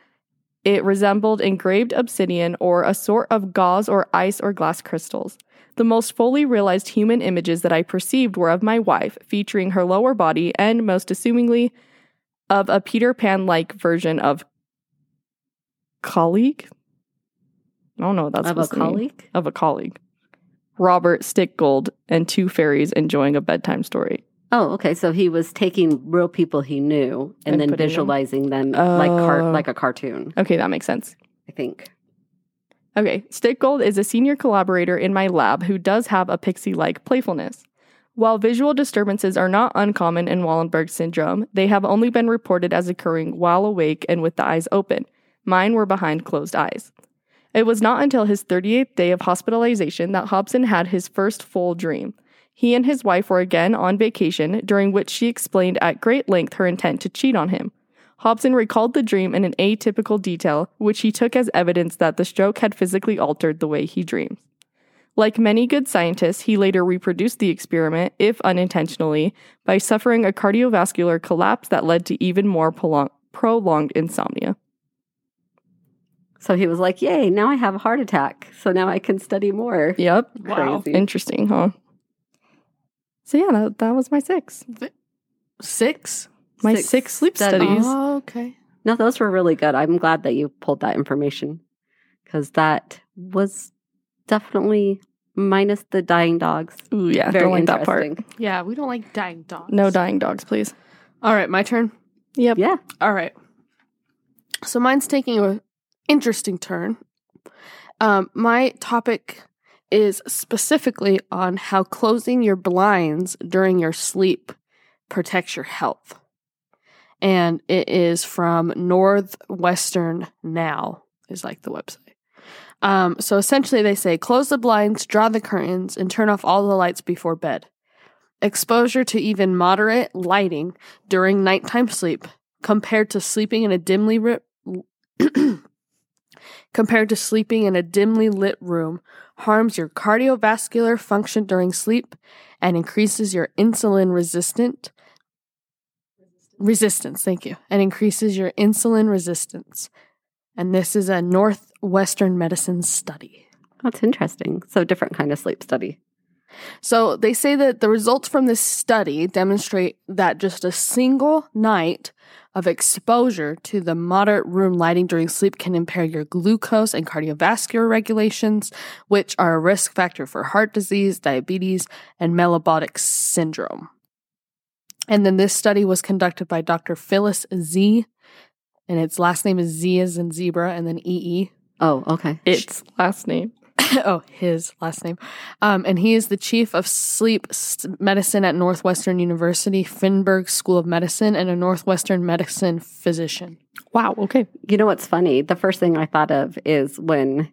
it resembled engraved obsidian or a sort of gauze or ice or glass crystals. The most fully realized human images that I perceived were of my wife, featuring her lower body and, most assumingly, of a Peter Pan like version of colleague. I don't know what that's Of a supposed to mean. colleague? Of a colleague. Robert Stickgold and two fairies enjoying a bedtime story. Oh, okay. So he was taking real people he knew and, And then putting them- visualizing them, like car- Oh. like a cartoon, Okay, that makes sense. I think. Okay, Stickgold is a senior collaborator in my lab who does have a pixie like playfulness. While visual disturbances are not uncommon in Wallenberg syndrome, they have only been reported as occurring while awake and with the eyes open. Mine were behind closed eyes. It was not until his 38th day of hospitalization that Hobson had his first full dream. He and his wife were again on vacation, during which she explained at great length her intent to cheat on him. Hobson recalled the dream in an atypical detail, which he took as evidence that the stroke had physically altered the way he dreams. Like many good scientists, he later reproduced the experiment, if unintentionally, by suffering a cardiovascular collapse that led to even more prolong- prolonged insomnia. So he was like, Yay, now I have a heart attack. So now I can study more. Yep. Wow. Crazy. Interesting, huh? So yeah, that, that was my six. Six? My Six six, sleep studies. studies. Oh, okay. No, those were really good. I'm glad that you pulled that information because that was definitely minus the dying dogs. Ooh, yeah, Very don't like that part. interesting. Yeah, we don't like dying dogs. No dying dogs, please. All right, my turn. Yep. Yeah. All right. So mine's taking a interesting turn. Um, my topic is specifically on how closing your blinds during your sleep protects your health. And it is from Northwestern Now, is like the website. Um, so essentially, they say close the blinds, draw the curtains, and turn off all the lights before bed. Exposure to even moderate lighting during nighttime sleep compared to sleeping in a dimly lit compared to sleeping in a dimly lit room harms your cardiovascular function during sleep and increases your insulin resistant resistance thank you and increases your insulin resistance and this is a northwestern medicine study That's interesting. So different kind of sleep study. So they say that the results from this study demonstrate that just a single night of exposure to the moderate room lighting during sleep can impair your glucose and cardiovascular regulations, which are a risk factor for heart disease, diabetes, and metabolic syndrome. And then this study was conducted by Dr. Phyllis Zee, and its last name is Z as in zebra, and then EE. Oh, okay. Its last name. oh, his last name. Um, and he is the chief of sleep medicine at Northwestern University, Feinberg School of Medicine, and a Northwestern medicine physician. Wow. Okay. You know what's funny? The first thing I thought of is when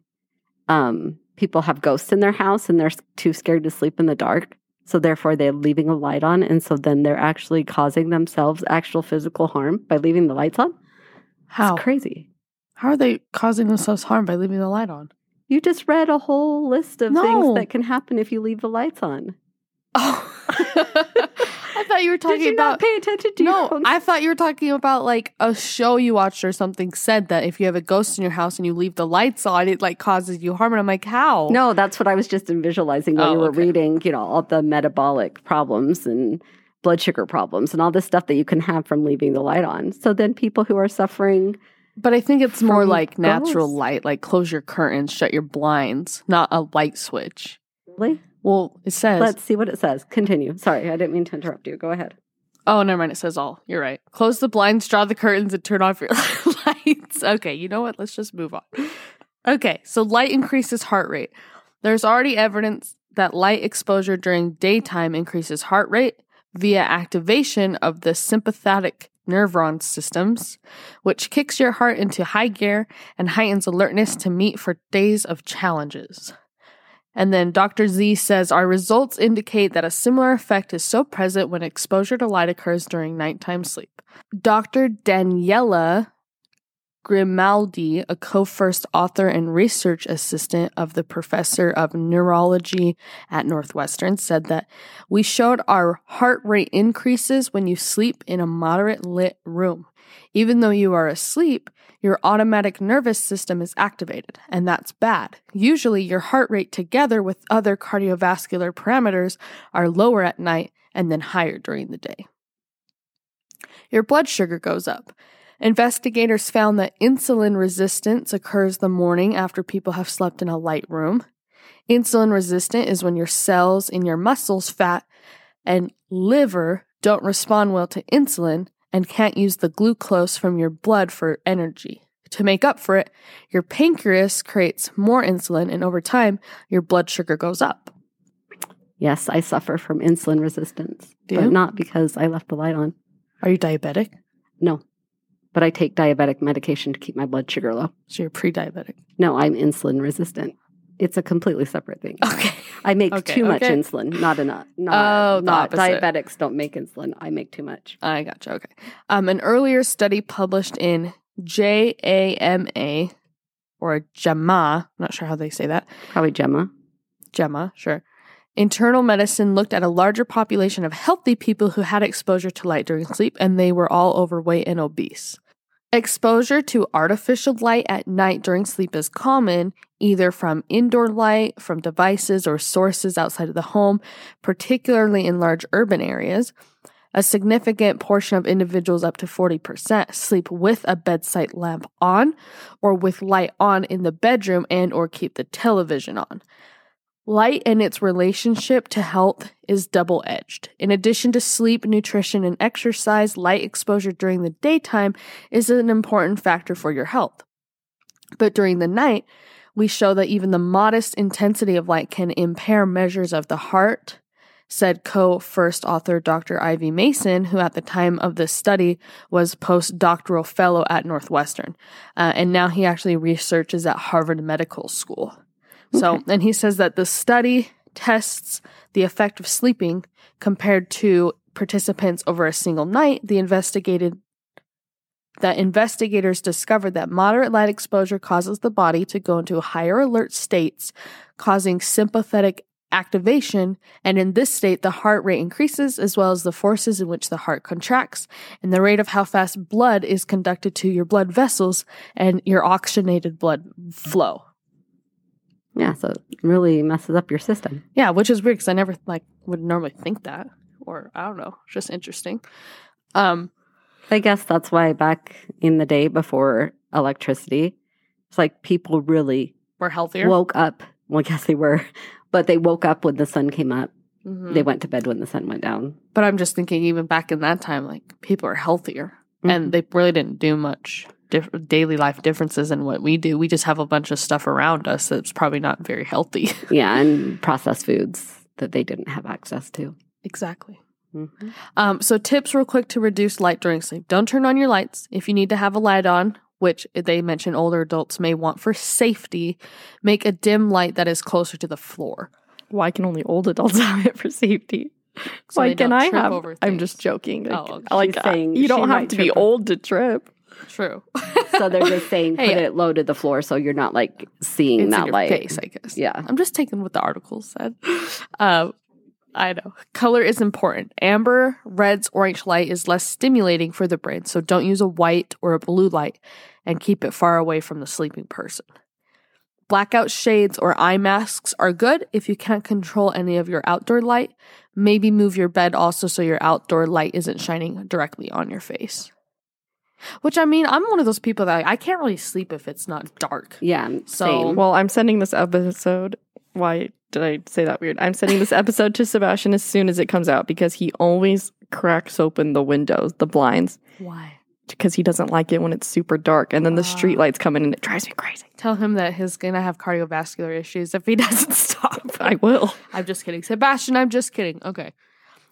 um, people have ghosts in their house and they're too scared to sleep in the dark. So therefore, they're leaving a light on, and so then they're actually causing themselves actual physical harm by leaving the lights on. How? It's crazy. How are they causing themselves harm by leaving the light on? You just read a whole list of No. things that can happen if you leave the lights on. Oh, I thought you were talking Did you about. not pay attention to no, I thought you were talking about like a show you watched or something said that if you have a ghost in your house and you leave the lights on, it like causes you harm. And I'm like, how? No, that's what I was just visualizing when Oh, you were okay. reading, you know, all the metabolic problems and blood sugar problems and all this stuff that you can have from leaving the light on. So then people who are suffering, But I think it's more like natural ghosts? light, like close your curtains, shut your blinds, not a light switch. really? Well, it says. Let's see what it says. Continue. Sorry, I didn't mean to interrupt you. Go ahead. oh, never mind. It says all. You're right. Close the blinds, draw the curtains, and turn off your lights. Okay, you know what? Let's just move on. Okay, so light increases heart rate. There's already evidence that light exposure during daytime increases heart rate via activation of the sympathetic neuron systems, which kicks your heart into high gear and heightens alertness to meet for days of challenges. And then Dr. Zee says our results indicate that a similar effect is so present when exposure to light occurs during nighttime sleep. Dr. Daniela Grimaldi, a co first author and research assistant of the professor of neurology at Northwestern, said that we showed our heart rate increases when you sleep in a moderate lit room. Even though you are asleep, your automatic nervous system is activated, and that's bad. Usually, your heart rate together with other cardiovascular parameters are lower at night and then higher during the day. Your blood sugar goes up. Investigators found that insulin resistance occurs the morning after people have slept in a light room. Insulin resistant is when your cells in your muscles, fat, and liver don't respond well to insulin and can't use the glucose from your blood for energy. To make up for it, your pancreas creates more insulin, and over time, your blood sugar goes up. Yes, I suffer from insulin resistance, Do but you? not because I left the light on. Are you diabetic? No, but I take diabetic medication to keep my blood sugar low. So you're pre diabetic. No, I'm insulin resistant. It's a completely separate thing. Okay. I make Okay, too much insulin, not enough. Not, Oh, not diabetics don't make insulin. I make too much. I gotcha. Okay. Um, an earlier study published in JAMA or JAMA, not sure how they say that, Probably Gemma. Gemma, sure. Internal medicine looked at a larger population of healthy people who had exposure to light during sleep, and they were all overweight and obese. Exposure to artificial light at night during sleep is common, either from indoor light, from devices, or sources outside of the home, particularly in large urban areas. A significant portion of individuals, up to 40%, sleep with a bedside lamp on or with light on in the bedroom and or keep the television on. Light and its relationship to health is double edged. In addition to sleep, nutrition, and exercise, light exposure during the daytime is an important factor for your health. But during the night, we show that even the modest intensity of light can impair measures of the heart, said co first author Dr. Ivy Mason, who at the time of this study was postdoctoral fellow at Northwestern. Uh, and now he actually researches at Harvard Medical School. So, and he says that the study tests the effect of sleeping compared to participants over a single night. The investigated that investigators discovered that moderate light exposure causes the body to go into higher alert states, causing sympathetic activation. And in this state, the heart rate increases as well as the forces in which the heart contracts and the rate of how fast blood is conducted to your blood vessels and your oxygenated blood flow. Yeah, so it really messes up your system. Yeah, which is weird because I never like would normally think that, or I don't know, just interesting. Um, I guess that's why back in the day before electricity, it's like people really were healthier. woke up. Well, I guess they were, but they woke up when the sun came up. Mhm. They went to bed when the sun went down. but I'm just thinking, even back in that time, like people are healthier, Mhm. and they really didn't do much diff- daily life differences in what we do. We just have a bunch of stuff around us that's probably not very healthy. Yeah, and processed foods that they didn't have access to. exactly. Mhm. Um, so tips real quick to reduce light during sleep. Don't turn on your lights. If you need to have a light on, which they mention older adults may want for safety, make a dim light that is closer to the floor. Why can only old adults have it for safety? So Why can I have? Over I'm just joking. Like, Oh, okay. like uh, saying you don't have to be trip old to trip. True. So they're just saying Hey, put it low to the floor so you're not like seeing it's that light. face, I guess. Yeah. I'm just taking what the article said. Um, I know. Color is important. Amber, reds, orange light is less stimulating for the brain, so don't use a white or a blue light and keep it far away from the sleeping person. Blackout shades or eye masks are good if you can't control any of your outdoor light. Maybe move your bed also so your outdoor light isn't shining directly on your face. Which I mean, I'm one of those people that I can't really sleep if it's not dark. Yeah. So- same. Well, I'm sending this episode. Why did I say that weird? I'm sending this episode to Sebastian as soon as it comes out because he always cracks open the windows, the blinds, Why? because he doesn't like it when it's super dark. And then the street lights come in and it drives me crazy. Tell him that he's gonna have cardiovascular issues if he doesn't stop. I will. I'm just kidding. Sebastian, I'm just kidding. Okay.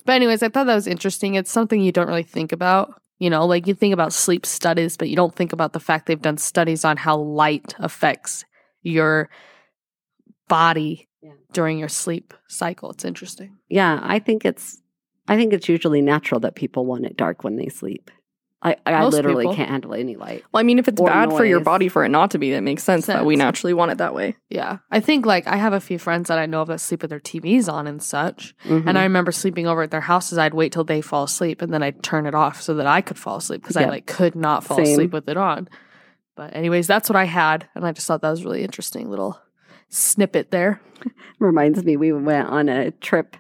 But anyways, I thought that was interesting. It's something you don't really think about. You know, like you think about sleep studies, but you don't think about the fact they've done studies on how light affects your body Yeah. during your sleep cycle. It's interesting. yeah, I think it's I think it's usually natural that people want it dark when they sleep. I, I Most literally people. can't handle any light. Well, I mean, if it's Or bad for your body for it not to be, that makes sense, that we naturally want it that way. Yeah. I think like I have a few friends that I know of that sleep with their TVs on and such. Mhm. And I remember sleeping over at their houses. I'd wait till they fall asleep and then I'd turn it off so that I could fall asleep because I like could not fall Same. asleep with it on. But anyways, that's what I had, and I just thought that was really interesting little snippet there. reminds me we went on a trip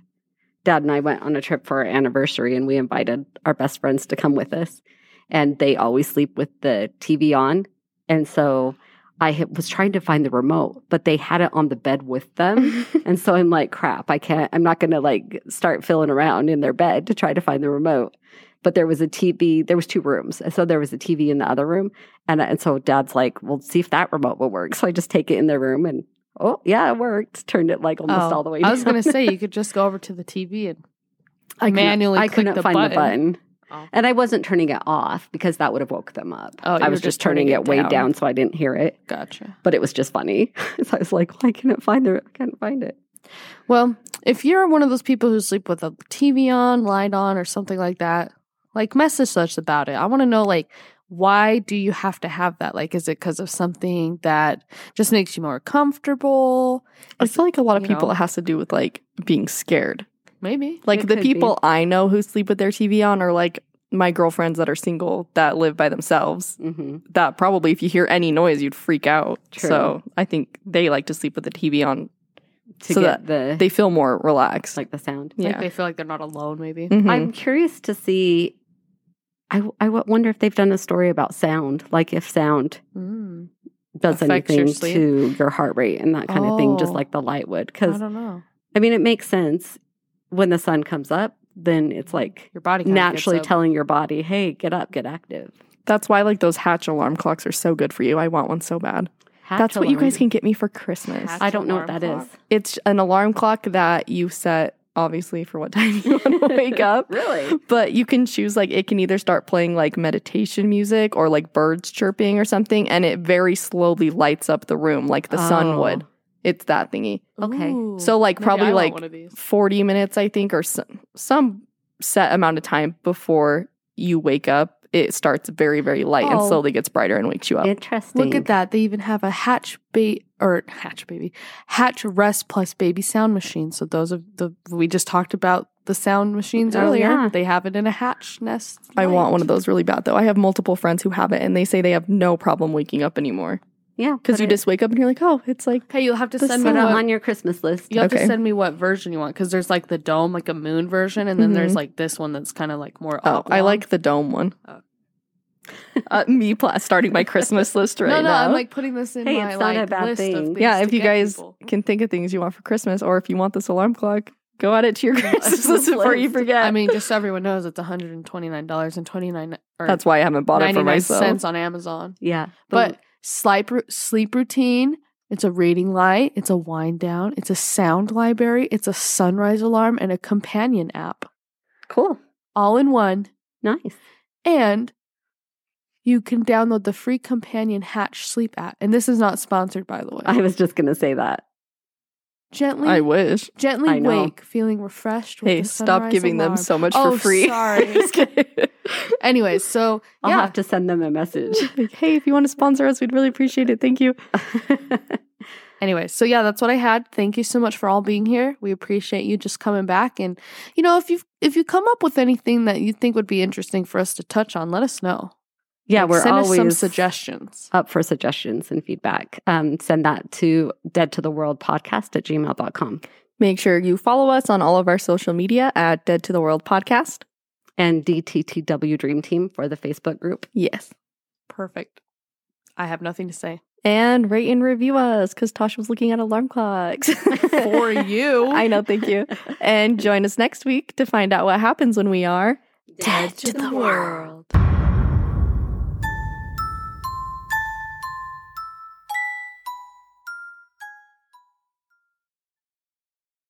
dad and i went on a trip for our anniversary and we invited our best friends to come with us and they always sleep with the tv on and so i was trying to find the remote but they had it on the bed with them and so i'm like crap i can't i'm not gonna like start filling around in their bed to try to find the remote but there was a tv there was two rooms and so there was a tv in the other room and, and so dad's like well see if that remote will work so i just take it in their room and Oh, yeah, it worked. Turned it like almost Oh, all the way I was gonna say you could just go over to the TV and I couldn't- manually I couldn't the find button. the button. Oh. And I wasn't turning it off because that would have woke them up. Oh, I was just just turning, turning it, way down. down so I didn't hear it. gotcha. But it was just funny. so I was like, why can't it find it? I can't find it? Well, if you're one of those people who sleep with a TV on, light on, or something like that, like message us about it. I want to know like why do you have to have that? Like, is it because of something that just makes you more comfortable? I feel like a lot of people know. it has to do with like being scared. Maybe. Like It the could be. people I know who sleep with their TV on are like my girlfriends that are single that live by themselves. hmm That probably if you hear any noise, you'd freak out. True. So I think they like to sleep with the TV on. To So get the They feel more relaxed. like the sound. yeah. Like they feel like they're not alone, maybe. Mhm. I'm curious to see. I, I w- wonder if they've done a story about sound, like if sound Mm. does Affects your anything sleep? to your heart rate and that kind of thing, just Oh. like the light would. because I Because don't know. I mean, it makes sense when the sun comes up. Then it's mm-hmm. like Your body naturally telling your body, "Hey, get up, get active." That's why like those Hatch alarm clocks are so good for you. I want one so bad. Hatch That's what you guys can get me for Christmas. Hatch I don't know what alarm that is. clock. It's an alarm clock that you set obviously for what time you want to wake up. Really? But you can choose like it can either start playing like meditation music or like birds chirping or something and it very slowly lights up the room like the sun Oh. would. It's that thingy. Okay. Ooh. So like Maybe probably like one of these. 40 minutes I think or some, some set amount of time before you wake up it starts very very light and Oh. slowly gets brighter and wakes you up. Interesting. Look at that. They even have a hatch bait or hatch baby. Hatch rest plus baby sound machine. So those of the we just talked about the sound machines Oh, earlier. yeah. They have it in a hatch nest. I want one of those really bad though. I have multiple friends who have it and they say they have no problem waking up anymore Yeah, because you it- just wake up and you're like, oh, it's like Hey, you'll have to send me what, on your Christmas list. you have Okay. to send me what version you want because there's like the dome, like a moon version, and then there's Mhm. like this one that's kind of like more. oh, I like the dome one. Oh. uh, me pla- starting my Christmas list right no, no. now. I'm like putting this in Hey, my it's not a like bad list thing. of things yeah, if you guys people. can think of things you want for Christmas, or if you want this alarm clock, go add it to your Christmas list before you forget. I mean, just so everyone knows, it's 129 dollars and 29 that's why I haven't bought it for 99 myself. cents on Amazon. Yeah, But sleep sleep routine. It's a reading light. It's a wind down. It's a sound library. It's a sunrise alarm and a companion app, cool, all in one. nice. And you can download the free companion Hatch sleep app. And this is not sponsored, by the way. I was just gonna say that. gently, I wish. gently I wake, feeling refreshed. With Hey, the stop sunrise giving them so much Oh, for free. sorry. Anyways, so I'll have to send them a message. Like, hey, if you want to sponsor us, we'd really appreciate it. Thank you. Anyway, so yeah, that's what I had. Thank you so much for all being here. We appreciate you just coming back and you know, if you if you come up with anything that you think would be interesting for us to touch on, let us know. yeah, Like, we're send always us some suggestions. up for suggestions and feedback. Um, send that to dead to the world podcast at gmail.com. Make sure you follow us on all of our social media at Dead to the World Podcast. And DTTW Dream Team for the Facebook group. Yes. Perfect. I have nothing to say. And rate and review us because Tosh was looking at alarm clocks. For you. I know, thank you. And join us next week to find out what happens when we are Dead to the world.